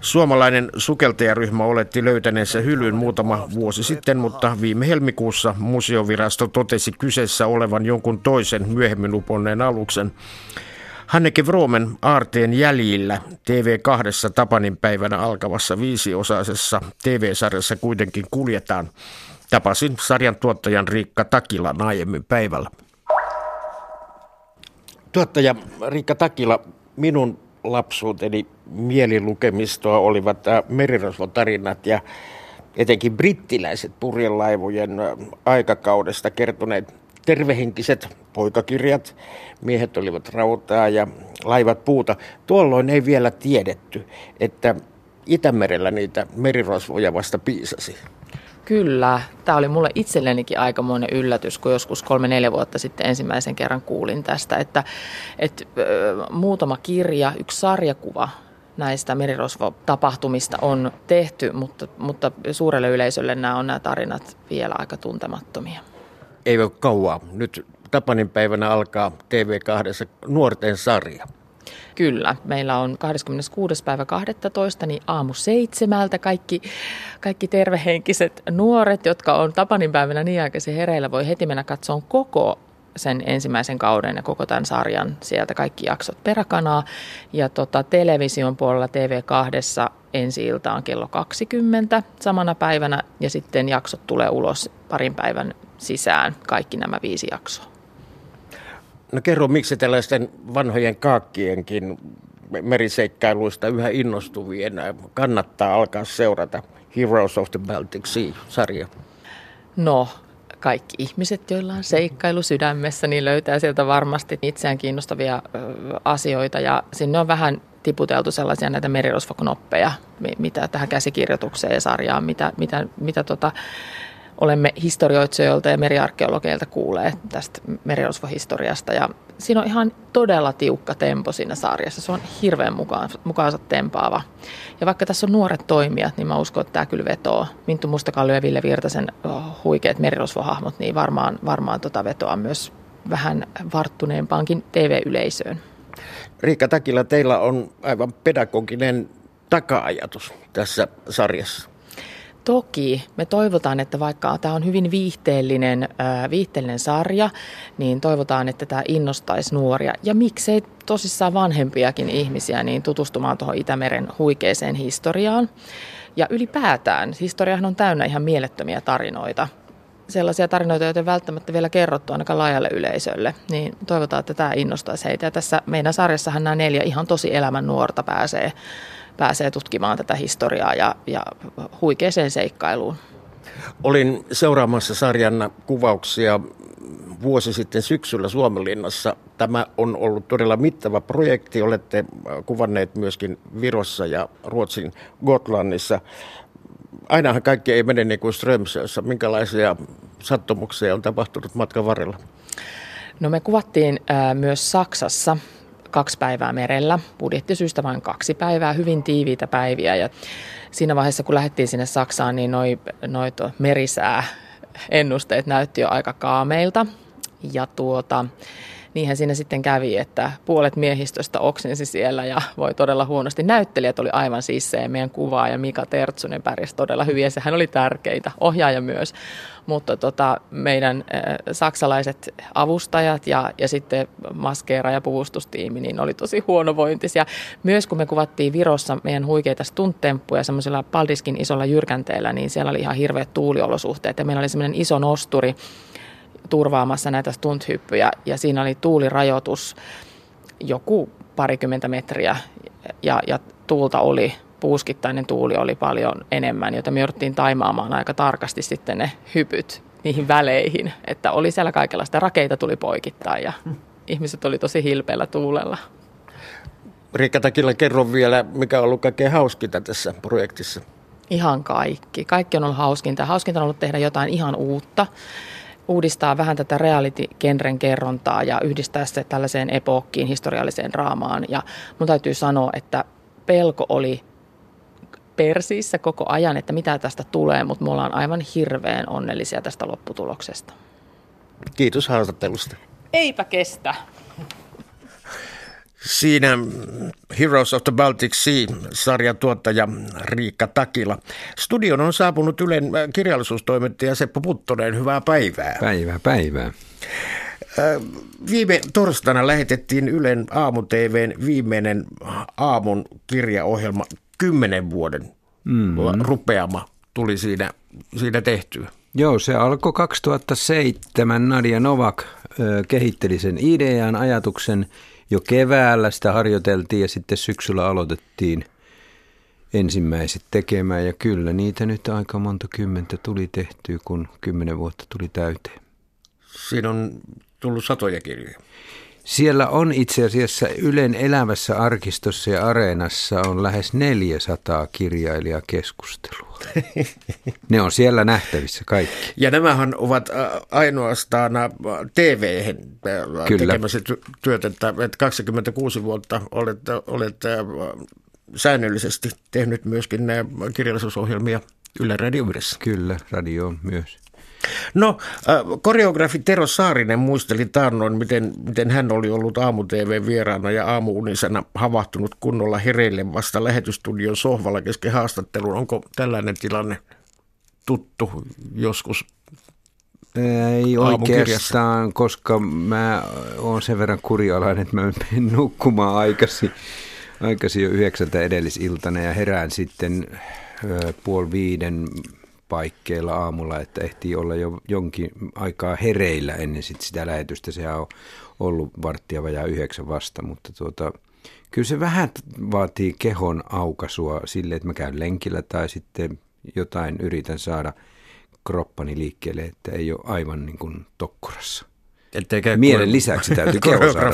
Suomalainen sukeltajaryhmä oletti löytäneensä hylyn muutama vuosi sitten, mutta viime helmikuussa museovirasto totesi kyseessä olevan jonkun toisen myöhemmin uponneen aluksen. Hanneke Vromen aarteen jäljillä TV2 Tapanin päivänä alkavassa viisiosaisessa TV-sarjassa kuitenkin kuljetaan. Tapasin sarjan tuottajan Riikka Takila aiemmin päivällä. Tuottaja Riikka Takila, minun lapsuuteni mielilukemistoa olivat äh, merirosvotarinat ja etenkin brittiläiset purjelaivojen äh, aikakaudesta kertoneet tervehenkiset poikakirjat. Miehet olivat rautaa ja laivat puuta. Tuolloin ei vielä tiedetty, että Itämerellä niitä merirosvoja vasta piisasi. Kyllä. Tämä oli mulle itsellenikin aikamoinen yllätys, kun joskus kolme-neljä vuotta sitten ensimmäisen kerran kuulin tästä, että, että muutama kirja, yksi sarjakuva näistä merirosvotapahtumista on tehty, mutta, mutta suurelle yleisölle nämä on nämä tarinat vielä aika tuntemattomia. Ei ole kauaa. Nyt Tapanin päivänä alkaa TV2 nuorten sarja. Kyllä, meillä on 26. päivä 12. niin aamu seitsemältä kaikki, kaikki tervehenkiset nuoret, jotka on Tapanin päivänä niin aikaisin hereillä, voi heti mennä katsomaan koko sen ensimmäisen kauden ja koko tämän sarjan sieltä kaikki jaksot peräkanaa. Ja tota, television puolella TV2 ensi ilta on kello 20 samana päivänä ja sitten jaksot tulee ulos parin päivän sisään, kaikki nämä viisi jaksoa. No kerro, miksi tällaisten vanhojen kaakkienkin meriseikkailuista yhä innostuvien kannattaa alkaa seurata Heroes of the Baltic Sea-sarja? No, kaikki ihmiset, joilla on seikkailu sydämessä, niin löytää sieltä varmasti itseään kiinnostavia asioita ja sinne on vähän tiputeltu sellaisia näitä merirosvoknoppeja, mitä tähän käsikirjoitukseen ja sarjaan, mitä, mitä, mitä tota, olemme historioitsijoilta ja meriarkeologeilta kuulleet tästä merirosvohistoriasta. Ja siinä on ihan todella tiukka tempo siinä sarjassa. Se on hirveän mukaan, mukaansa tempaava. Ja vaikka tässä on nuoret toimijat, niin mä uskon, että tämä kyllä vetoo. Minttu Mustakallio ja Ville Virtasen oh, huikeat merirosvohahmot, niin varmaan, varmaan tota vetoa myös vähän varttuneempaankin TV-yleisöön. Riikka Takila, teillä on aivan pedagoginen taka-ajatus tässä sarjassa. Toki me toivotaan, että vaikka tämä on hyvin viihteellinen, viihteellinen sarja, niin toivotaan, että tämä innostaisi nuoria ja miksei tosissaan vanhempiakin ihmisiä niin tutustumaan tuohon Itämeren huikeeseen historiaan. Ja ylipäätään, historiahan on täynnä ihan mielettömiä tarinoita. Sellaisia tarinoita, joita ei välttämättä vielä kerrottu ainakaan laajalle yleisölle, niin toivotaan, että tämä innostaisi heitä. Ja tässä meidän sarjassahan nämä neljä ihan tosi elämän nuorta pääsee pääsee tutkimaan tätä historiaa ja, ja huikeeseen seikkailuun. Olin seuraamassa sarjan kuvauksia vuosi sitten syksyllä Suomenlinnassa. Tämä on ollut todella mittava projekti. Olette kuvanneet myöskin Virossa ja Ruotsin Gotlannissa. Ainahan kaikki ei mene niin kuin Strömsössä. Minkälaisia sattumuksia on tapahtunut matkan varrella? No me kuvattiin myös Saksassa kaksi päivää merellä, budjettisyistä vain kaksi päivää, hyvin tiiviitä päiviä. Ja siinä vaiheessa, kun lähdettiin sinne Saksaan, niin noin noi merisää ennusteet näytti jo aika kaameilta. Ja tuota, niinhän siinä sitten kävi, että puolet miehistöstä oksensi siellä ja voi todella huonosti. Näyttelijät oli aivan sissejä, meidän kuvaa ja Mika Tertsunen pärjäsi todella hyvin ja sehän oli tärkeitä, ohjaaja myös. Mutta tota, meidän saksalaiset avustajat ja, ja sitten maskeera ja puvustustiimi niin oli tosi huonovointisia. Myös kun me kuvattiin Virossa meidän huikeita stunttemppuja semmoisella Paldiskin isolla jyrkänteellä, niin siellä oli ihan hirveät tuuliolosuhteet. Ja meillä oli semmoinen iso nosturi, turvaamassa näitä stunthyppyjä. Ja siinä oli tuulirajoitus joku parikymmentä metriä. Ja, ja tuulta oli, puuskittainen tuuli oli paljon enemmän, joten me jouduttiin taimaamaan aika tarkasti sitten ne hypyt niihin väleihin, että oli siellä kaikenlaista, rakeita tuli poikittain ja ihmiset oli tosi hilpeällä tuulella. Riikka Takila, kerro vielä, mikä on ollut kaikkein hauskinta tässä projektissa? Ihan kaikki. Kaikki on ollut hauskinta. Hauskinta on ollut tehdä jotain ihan uutta uudistaa vähän tätä reality-genren kerrontaa ja yhdistää se tällaiseen epokkiin, historialliseen draamaan. Ja mun täytyy sanoa, että pelko oli persiissä koko ajan, että mitä tästä tulee, mutta me ollaan aivan hirveän onnellisia tästä lopputuloksesta. Kiitos haastattelusta. Eipä kestä. Siinä Heroes of the Baltic Sea-sarjan tuottaja Riikka Takila. Studion on saapunut Ylen kirjallisuustoimittaja Seppo Puttonen. Hyvää päivää. Päivää, päivää. Viime torstaina lähetettiin Ylen aamu-tvn viimeinen aamun kirjaohjelma. Kymmenen vuoden mm. rupeama tuli siinä, siinä tehtyä. Joo, se alkoi 2007. Nadia Novak kehitteli sen idean, ajatuksen – jo keväällä sitä harjoiteltiin ja sitten syksyllä aloitettiin ensimmäiset tekemään. Ja kyllä niitä nyt aika monta kymmentä tuli tehtyä, kun kymmenen vuotta tuli täyteen. Siinä on tullut satoja kirjoja. Siellä on itse asiassa Ylen elävässä arkistossa ja areenassa on lähes 400 kirjailijakeskustelua. Ne on siellä nähtävissä kaikki. Ja nämähän ovat ainoastaan tv tekemässä työtä, että 26 vuotta olette, olette säännöllisesti tehnyt myöskin kirjallisuusohjelmia Yle Radio Kyllä, radio myös. No, äh, koreografi Tero Saarinen muisteli taannoin, miten, miten hän oli ollut aamu-tv-vieraana ja aamuunisena havahtunut kunnolla hereille vasta lähetystudion sohvalla kesken haastattelun. Onko tällainen tilanne tuttu joskus ei oikeastaan, koska mä oon sen verran kurialainen, että mä menen nukkumaan aikaisin, aikaisin jo yhdeksältä edellisiltana ja herään sitten puoli viiden paikkeilla aamulla, että ehtii olla jo jonkin aikaa hereillä ennen sit sitä lähetystä. Se on ollut varttia vajaa yhdeksän vasta, mutta tuota, kyllä se vähän vaatii kehon aukasua sille, että mä käyn lenkillä tai sitten jotain yritän saada kroppani liikkeelle, että ei ole aivan niin kuin tokkurassa. Mielen lisäksi täytyy saada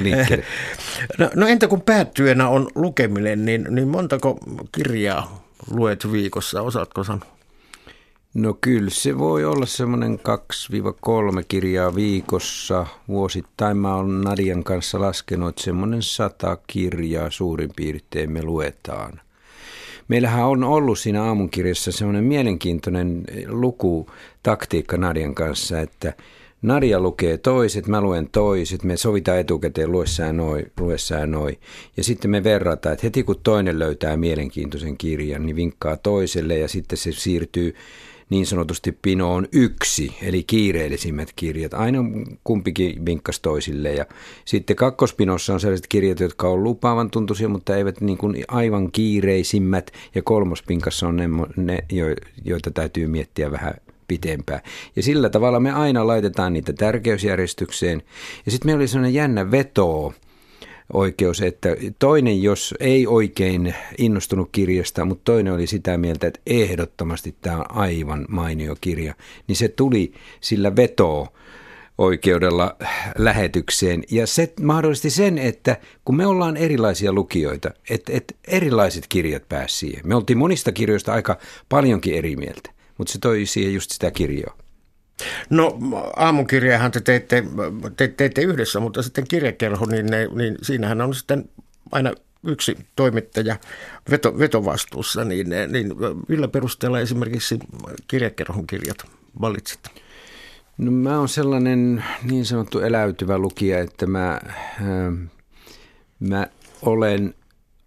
liikkeelle. No, no entä kun päättyönä on lukeminen, niin, niin montako kirjaa luet viikossa, osaatko sanoa? No kyllä se voi olla semmoinen 2-3 kirjaa viikossa. Vuosittain mä olen Nadian kanssa laskenut, että semmoinen sata kirjaa suurin piirtein me luetaan. Meillähän on ollut siinä aamunkirjassa semmoinen mielenkiintoinen lukutaktiikka Nadian kanssa, että Nadia lukee toiset, mä luen toiset, me sovitaan etukäteen, lue sä noin, lue sä noin. Ja sitten me verrataan, että heti kun toinen löytää mielenkiintoisen kirjan, niin vinkkaa toiselle ja sitten se siirtyy niin sanotusti pinoon yksi, eli kiireellisimmät kirjat. Aina kumpikin vinkkas toisille. Ja sitten kakkospinossa on sellaiset kirjat, jotka on lupaavan tuntuisia, mutta eivät niin kuin aivan kiireisimmät. Ja kolmospinkassa on ne, ne joita täytyy miettiä vähän pitempään. Ja sillä tavalla me aina laitetaan niitä tärkeysjärjestykseen. Ja sitten meillä oli sellainen jännä veto oikeus, että toinen, jos ei oikein innostunut kirjasta, mutta toinen oli sitä mieltä, että ehdottomasti tämä on aivan mainio kirja, niin se tuli sillä vetoo oikeudella lähetykseen. Ja se mahdollisti sen, että kun me ollaan erilaisia lukijoita, että, että erilaiset kirjat pääsivät siihen. Me oltiin monista kirjoista aika paljonkin eri mieltä, mutta se toi siihen just sitä kirjoa. No aamukirjaahan te teitte, te, teitte yhdessä, mutta sitten kirjakerho, niin, ne, niin siinähän on sitten aina yksi toimittaja veto, vetovastuussa, niin, niin millä perusteella esimerkiksi kirjakerhon kirjat valitsit? No mä oon sellainen niin sanottu eläytyvä lukija, että mä, äh, mä olen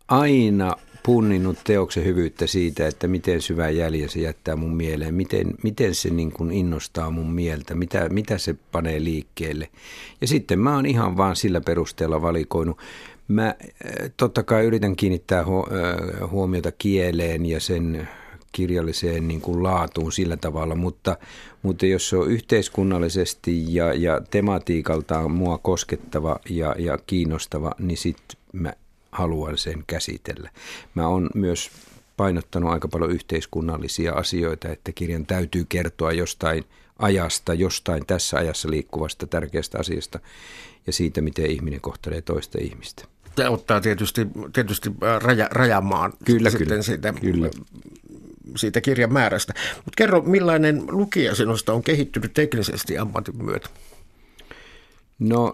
aina punninnut teoksen hyvyyttä siitä, että miten syvä jälje se jättää mun mieleen, miten, miten se niin kuin innostaa mun mieltä, mitä, mitä se panee liikkeelle. Ja sitten mä oon ihan vaan sillä perusteella valikoinut. Mä eh, totta kai yritän kiinnittää eh, huomiota kieleen ja sen kirjalliseen niin kuin laatuun sillä tavalla, mutta, mutta jos se on yhteiskunnallisesti ja, ja tematiikaltaan mua koskettava ja, ja kiinnostava, niin sitten mä haluan sen käsitellä. Mä oon myös painottanut aika paljon yhteiskunnallisia asioita, että kirjan täytyy kertoa jostain ajasta, jostain tässä ajassa liikkuvasta tärkeästä asiasta ja siitä, miten ihminen kohtelee toista ihmistä. Tämä ottaa tietysti, tietysti äh, raja, rajamaan kyllä, sitten kyllä, siitä, kyllä. siitä kirjan määrästä. Mutta kerro, millainen lukija sinusta on kehittynyt teknisesti ammatin myötä? No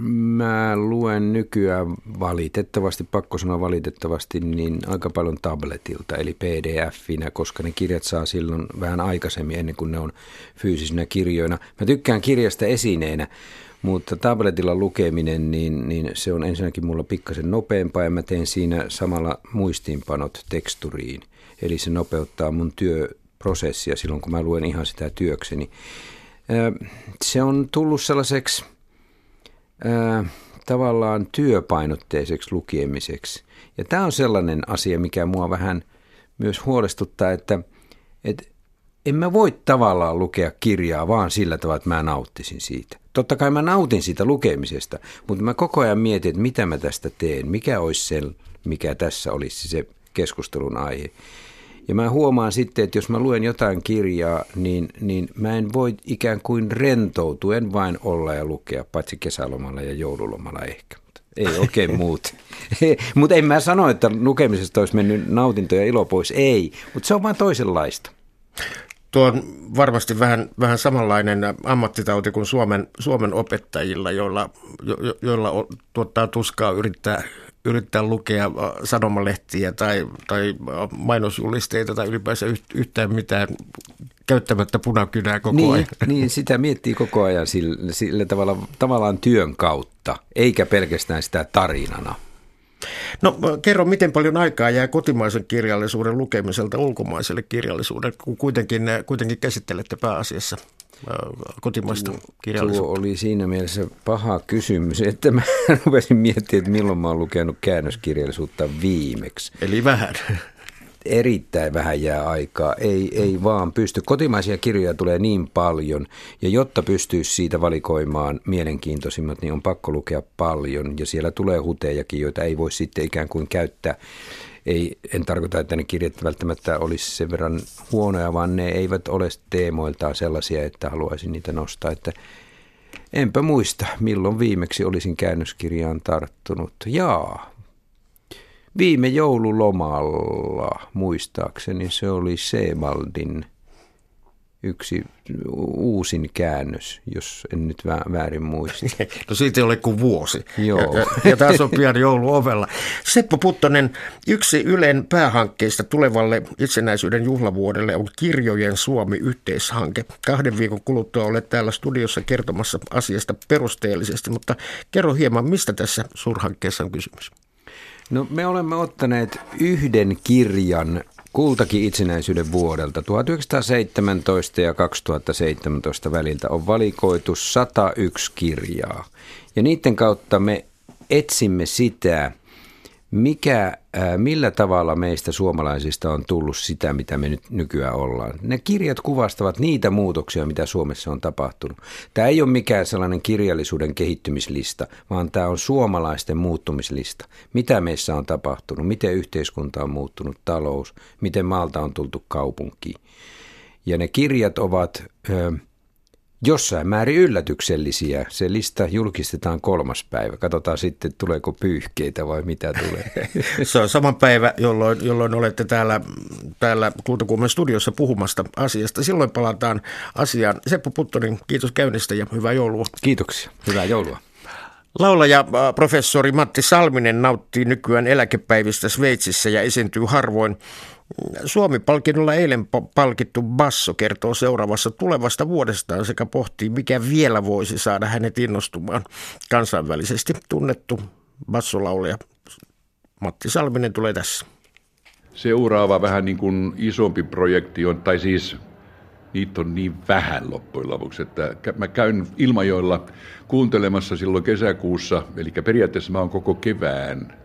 Mä luen nykyään valitettavasti, pakko sanoa valitettavasti, niin aika paljon tabletilta, eli pdf-inä, koska ne kirjat saa silloin vähän aikaisemmin ennen kuin ne on fyysisinä kirjoina. Mä tykkään kirjasta esineenä, mutta tabletilla lukeminen, niin, niin se on ensinnäkin mulla pikkasen nopeampaa ja mä teen siinä samalla muistiinpanot teksturiin. Eli se nopeuttaa mun työprosessia silloin, kun mä luen ihan sitä työkseni. Se on tullut sellaiseksi ää, tavallaan työpainotteiseksi lukemiseksi. Ja tämä on sellainen asia, mikä mua vähän myös huolestuttaa, että, että en mä voi tavallaan lukea kirjaa vaan sillä tavalla, että mä nauttisin siitä. Totta kai mä nautin siitä lukemisesta, mutta mä koko ajan mietin, että mitä mä tästä teen, mikä olisi se, mikä tässä olisi se keskustelun aihe. Ja mä huomaan sitten, että jos mä luen jotain kirjaa, niin, niin mä en voi ikään kuin rentoutua, en vain olla ja lukea, paitsi kesälomalla ja joululomalla ehkä. Mutta ei oikein muut. mutta en mä sano, että lukemisesta olisi mennyt nautinto ja ilo pois. Ei, mutta se on vain toisenlaista. Tuo on varmasti vähän, vähän samanlainen ammattitauti kuin Suomen, Suomen opettajilla, joilla, jo, joilla tuottaa tuskaa yrittää yrittää lukea äh, sanomalehtiä tai, tai äh, mainosjulisteita tai ylipäänsä yhtään mitään käyttämättä punakynää koko niin, ajan. Niin, sitä miettii koko ajan sillä, sillä tavalla, tavallaan työn kautta, eikä pelkästään sitä tarinana. No kerro, miten paljon aikaa jää kotimaisen kirjallisuuden lukemiselta ulkomaiselle kirjallisuudelle, kun kuitenkin, kuitenkin käsittelette pääasiassa kotimaista kirjallisuutta? Tuo oli siinä mielessä paha kysymys, että mä rupesin miettimään, että milloin mä oon lukenut käännöskirjallisuutta viimeksi. Eli vähän. Erittäin vähän jää aikaa, ei, ei vaan pysty. Kotimaisia kirjoja tulee niin paljon, ja jotta pystyisi siitä valikoimaan mielenkiintoisimmat, niin on pakko lukea paljon, ja siellä tulee hutejakin, joita ei voi sitten ikään kuin käyttää ei, en tarkoita, että ne kirjat välttämättä olisi sen verran huonoja, vaan ne eivät ole teemoiltaan sellaisia, että haluaisin niitä nostaa. Että enpä muista, milloin viimeksi olisin käännöskirjaan tarttunut. Jaa, viime joululomalla muistaakseni se oli Seemaldin yksi uusin käännös, jos en nyt väärin muista. No siitä ei ole kuin vuosi. Joo. Ja, ja, taas on pian joulu ovella. Seppo Puttonen, yksi Ylen päähankkeista tulevalle itsenäisyyden juhlavuodelle on Kirjojen Suomi-yhteishanke. Kahden viikon kuluttua olet täällä studiossa kertomassa asiasta perusteellisesti, mutta kerro hieman, mistä tässä suurhankkeessa on kysymys? No me olemme ottaneet yhden kirjan kultakin itsenäisyyden vuodelta 1917 ja 2017 väliltä on valikoitu 101 kirjaa. Ja niiden kautta me etsimme sitä, mikä, millä tavalla meistä suomalaisista on tullut sitä, mitä me nyt nykyään ollaan. Ne kirjat kuvastavat niitä muutoksia, mitä Suomessa on tapahtunut. Tämä ei ole mikään sellainen kirjallisuuden kehittymislista, vaan tämä on suomalaisten muuttumislista. Mitä meissä on tapahtunut, miten yhteiskunta on muuttunut, talous, miten maalta on tultu kaupunkiin. Ja ne kirjat ovat... Ö, jossain määrin yllätyksellisiä. Se lista julkistetaan kolmas päivä. Katsotaan sitten, tuleeko pyyhkeitä vai mitä tulee. Se on sama päivä, jolloin, jolloin olette täällä, täällä Kultakuumen studiossa puhumasta asiasta. Silloin palataan asiaan. Seppo Puttonen, kiitos käynnistä ja hyvää joulua. Kiitoksia. Hyvää joulua. Laulaja äh, professori Matti Salminen nauttii nykyään eläkepäivistä Sveitsissä ja esiintyy harvoin. Suomi-palkinnolla eilen palkittu Basso kertoo seuraavassa tulevasta vuodestaan sekä pohtii, mikä vielä voisi saada hänet innostumaan kansainvälisesti tunnettu bassolaulaja Matti Salminen tulee tässä. Seuraava vähän niin kuin isompi projekti on, tai siis niitä on niin vähän loppujen lopuksi, että mä käyn Ilmajoilla kuuntelemassa silloin kesäkuussa, eli periaatteessa mä oon koko kevään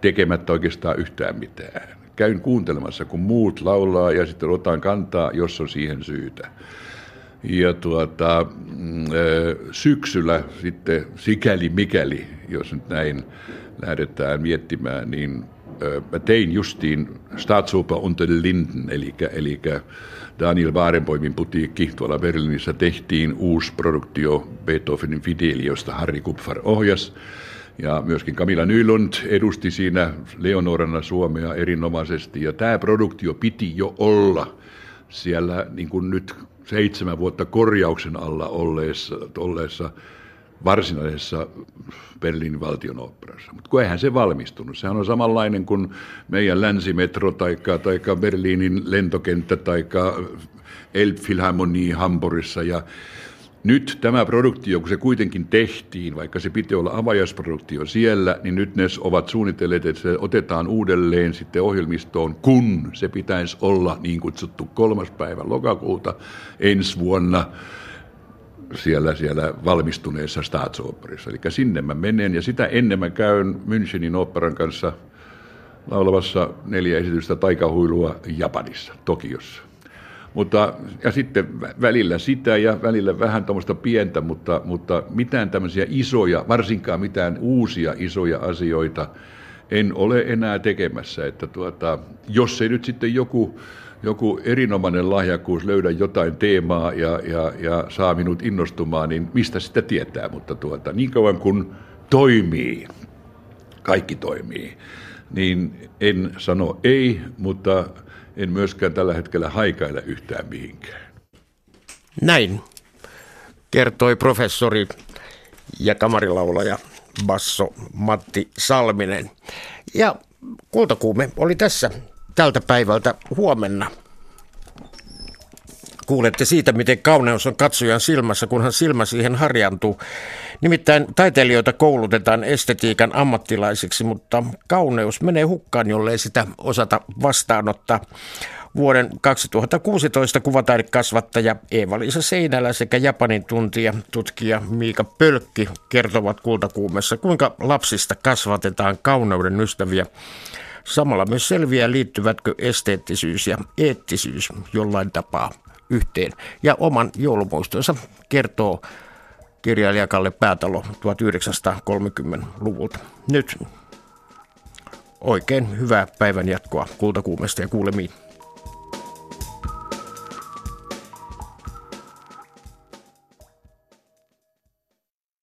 tekemättä oikeastaan yhtään mitään. Käyn kuuntelemassa, kun muut laulaa ja sitten otan kantaa, jos on siihen syytä. Ja tuota, mm, syksyllä sitten sikäli mikäli, jos nyt näin lähdetään miettimään, niin mä tein justiin Staatsoper unter Linden, eli, eli Daniel Barenboimin putiikki tuolla Berliinissä tehtiin uusi produktio Beethovenin Fideli, josta Harry Kupfar ohjas. Ja myöskin Camilla Nylund edusti siinä Leonorana Suomea erinomaisesti. Ja tämä produktio piti jo olla siellä niin kuin nyt seitsemän vuotta korjauksen alla olleessa, olleessa varsinaisessa Berliinin valtionoopperassa. Mutta kun eihän se valmistunut. Sehän on samanlainen kuin meidän länsimetro tai Berliinin lentokenttä tai Elbphilharmonie Hamburgissa. Ja nyt tämä produktio, kun se kuitenkin tehtiin, vaikka se piti olla avajaisproduktio siellä, niin nyt ne ovat suunnitelleet, että se otetaan uudelleen sitten ohjelmistoon, kun se pitäisi olla niin kutsuttu kolmas päivä lokakuuta ensi vuonna siellä, siellä valmistuneessa Staatsoperissa. Eli sinne mä menen ja sitä ennen mä käyn Münchenin operan kanssa laulavassa neljä esitystä taikahuilua Japanissa, Tokiossa. Mutta, ja sitten välillä sitä ja välillä vähän tuommoista pientä, mutta, mutta mitään tämmöisiä isoja, varsinkaan mitään uusia isoja asioita en ole enää tekemässä. Että tuota, jos ei nyt sitten joku joku erinomainen lahjakkuus löydä jotain teemaa ja, ja, ja saa minut innostumaan, niin mistä sitä tietää? Mutta tuota, niin kauan kun toimii, kaikki toimii, niin en sano ei, mutta en myöskään tällä hetkellä haikaile yhtään mihinkään. Näin kertoi professori ja kamarilaulaja Basso Matti Salminen. Ja kultakuume oli tässä tältä päivältä huomenna. Kuulette siitä, miten kauneus on katsojan silmässä, kunhan silmä siihen harjantuu. Nimittäin taiteilijoita koulutetaan estetiikan ammattilaisiksi, mutta kauneus menee hukkaan, jollei sitä osata vastaanottaa. Vuoden 2016 kuvataidekasvattaja Eeva-Liisa Seinälä sekä Japanin tuntija tutkija Miika Pölkki kertovat kultakuumessa, kuinka lapsista kasvatetaan kauneuden ystäviä. Samalla myös selviää, liittyvätkö esteettisyys ja eettisyys jollain tapaa yhteen. Ja oman joulumuistonsa kertoo kirjailija Kalle Päätalo 1930-luvulta. Nyt oikein hyvää päivän jatkoa kultakuumesta ja kuulemiin.